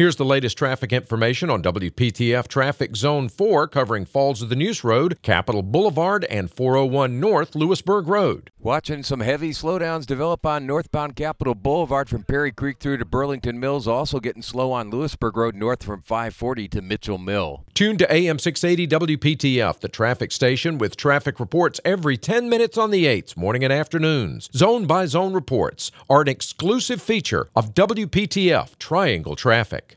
Here's the latest traffic information on WPTF Traffic Zone 4 covering Falls of the Neuse Road, Capitol Boulevard, and 401 North Louisburg Road. Watching some heavy slowdowns develop on northbound Capitol Boulevard from Perry Creek through to Burlington Mills, also getting slow on Louisburg Road north from 540 to Mitchell Mill. Tune to AM 680 WPTF, the traffic station with traffic reports every 10 minutes on the 8s, morning and afternoons. Zone by zone reports are an exclusive feature of WPTF Triangle Traffic.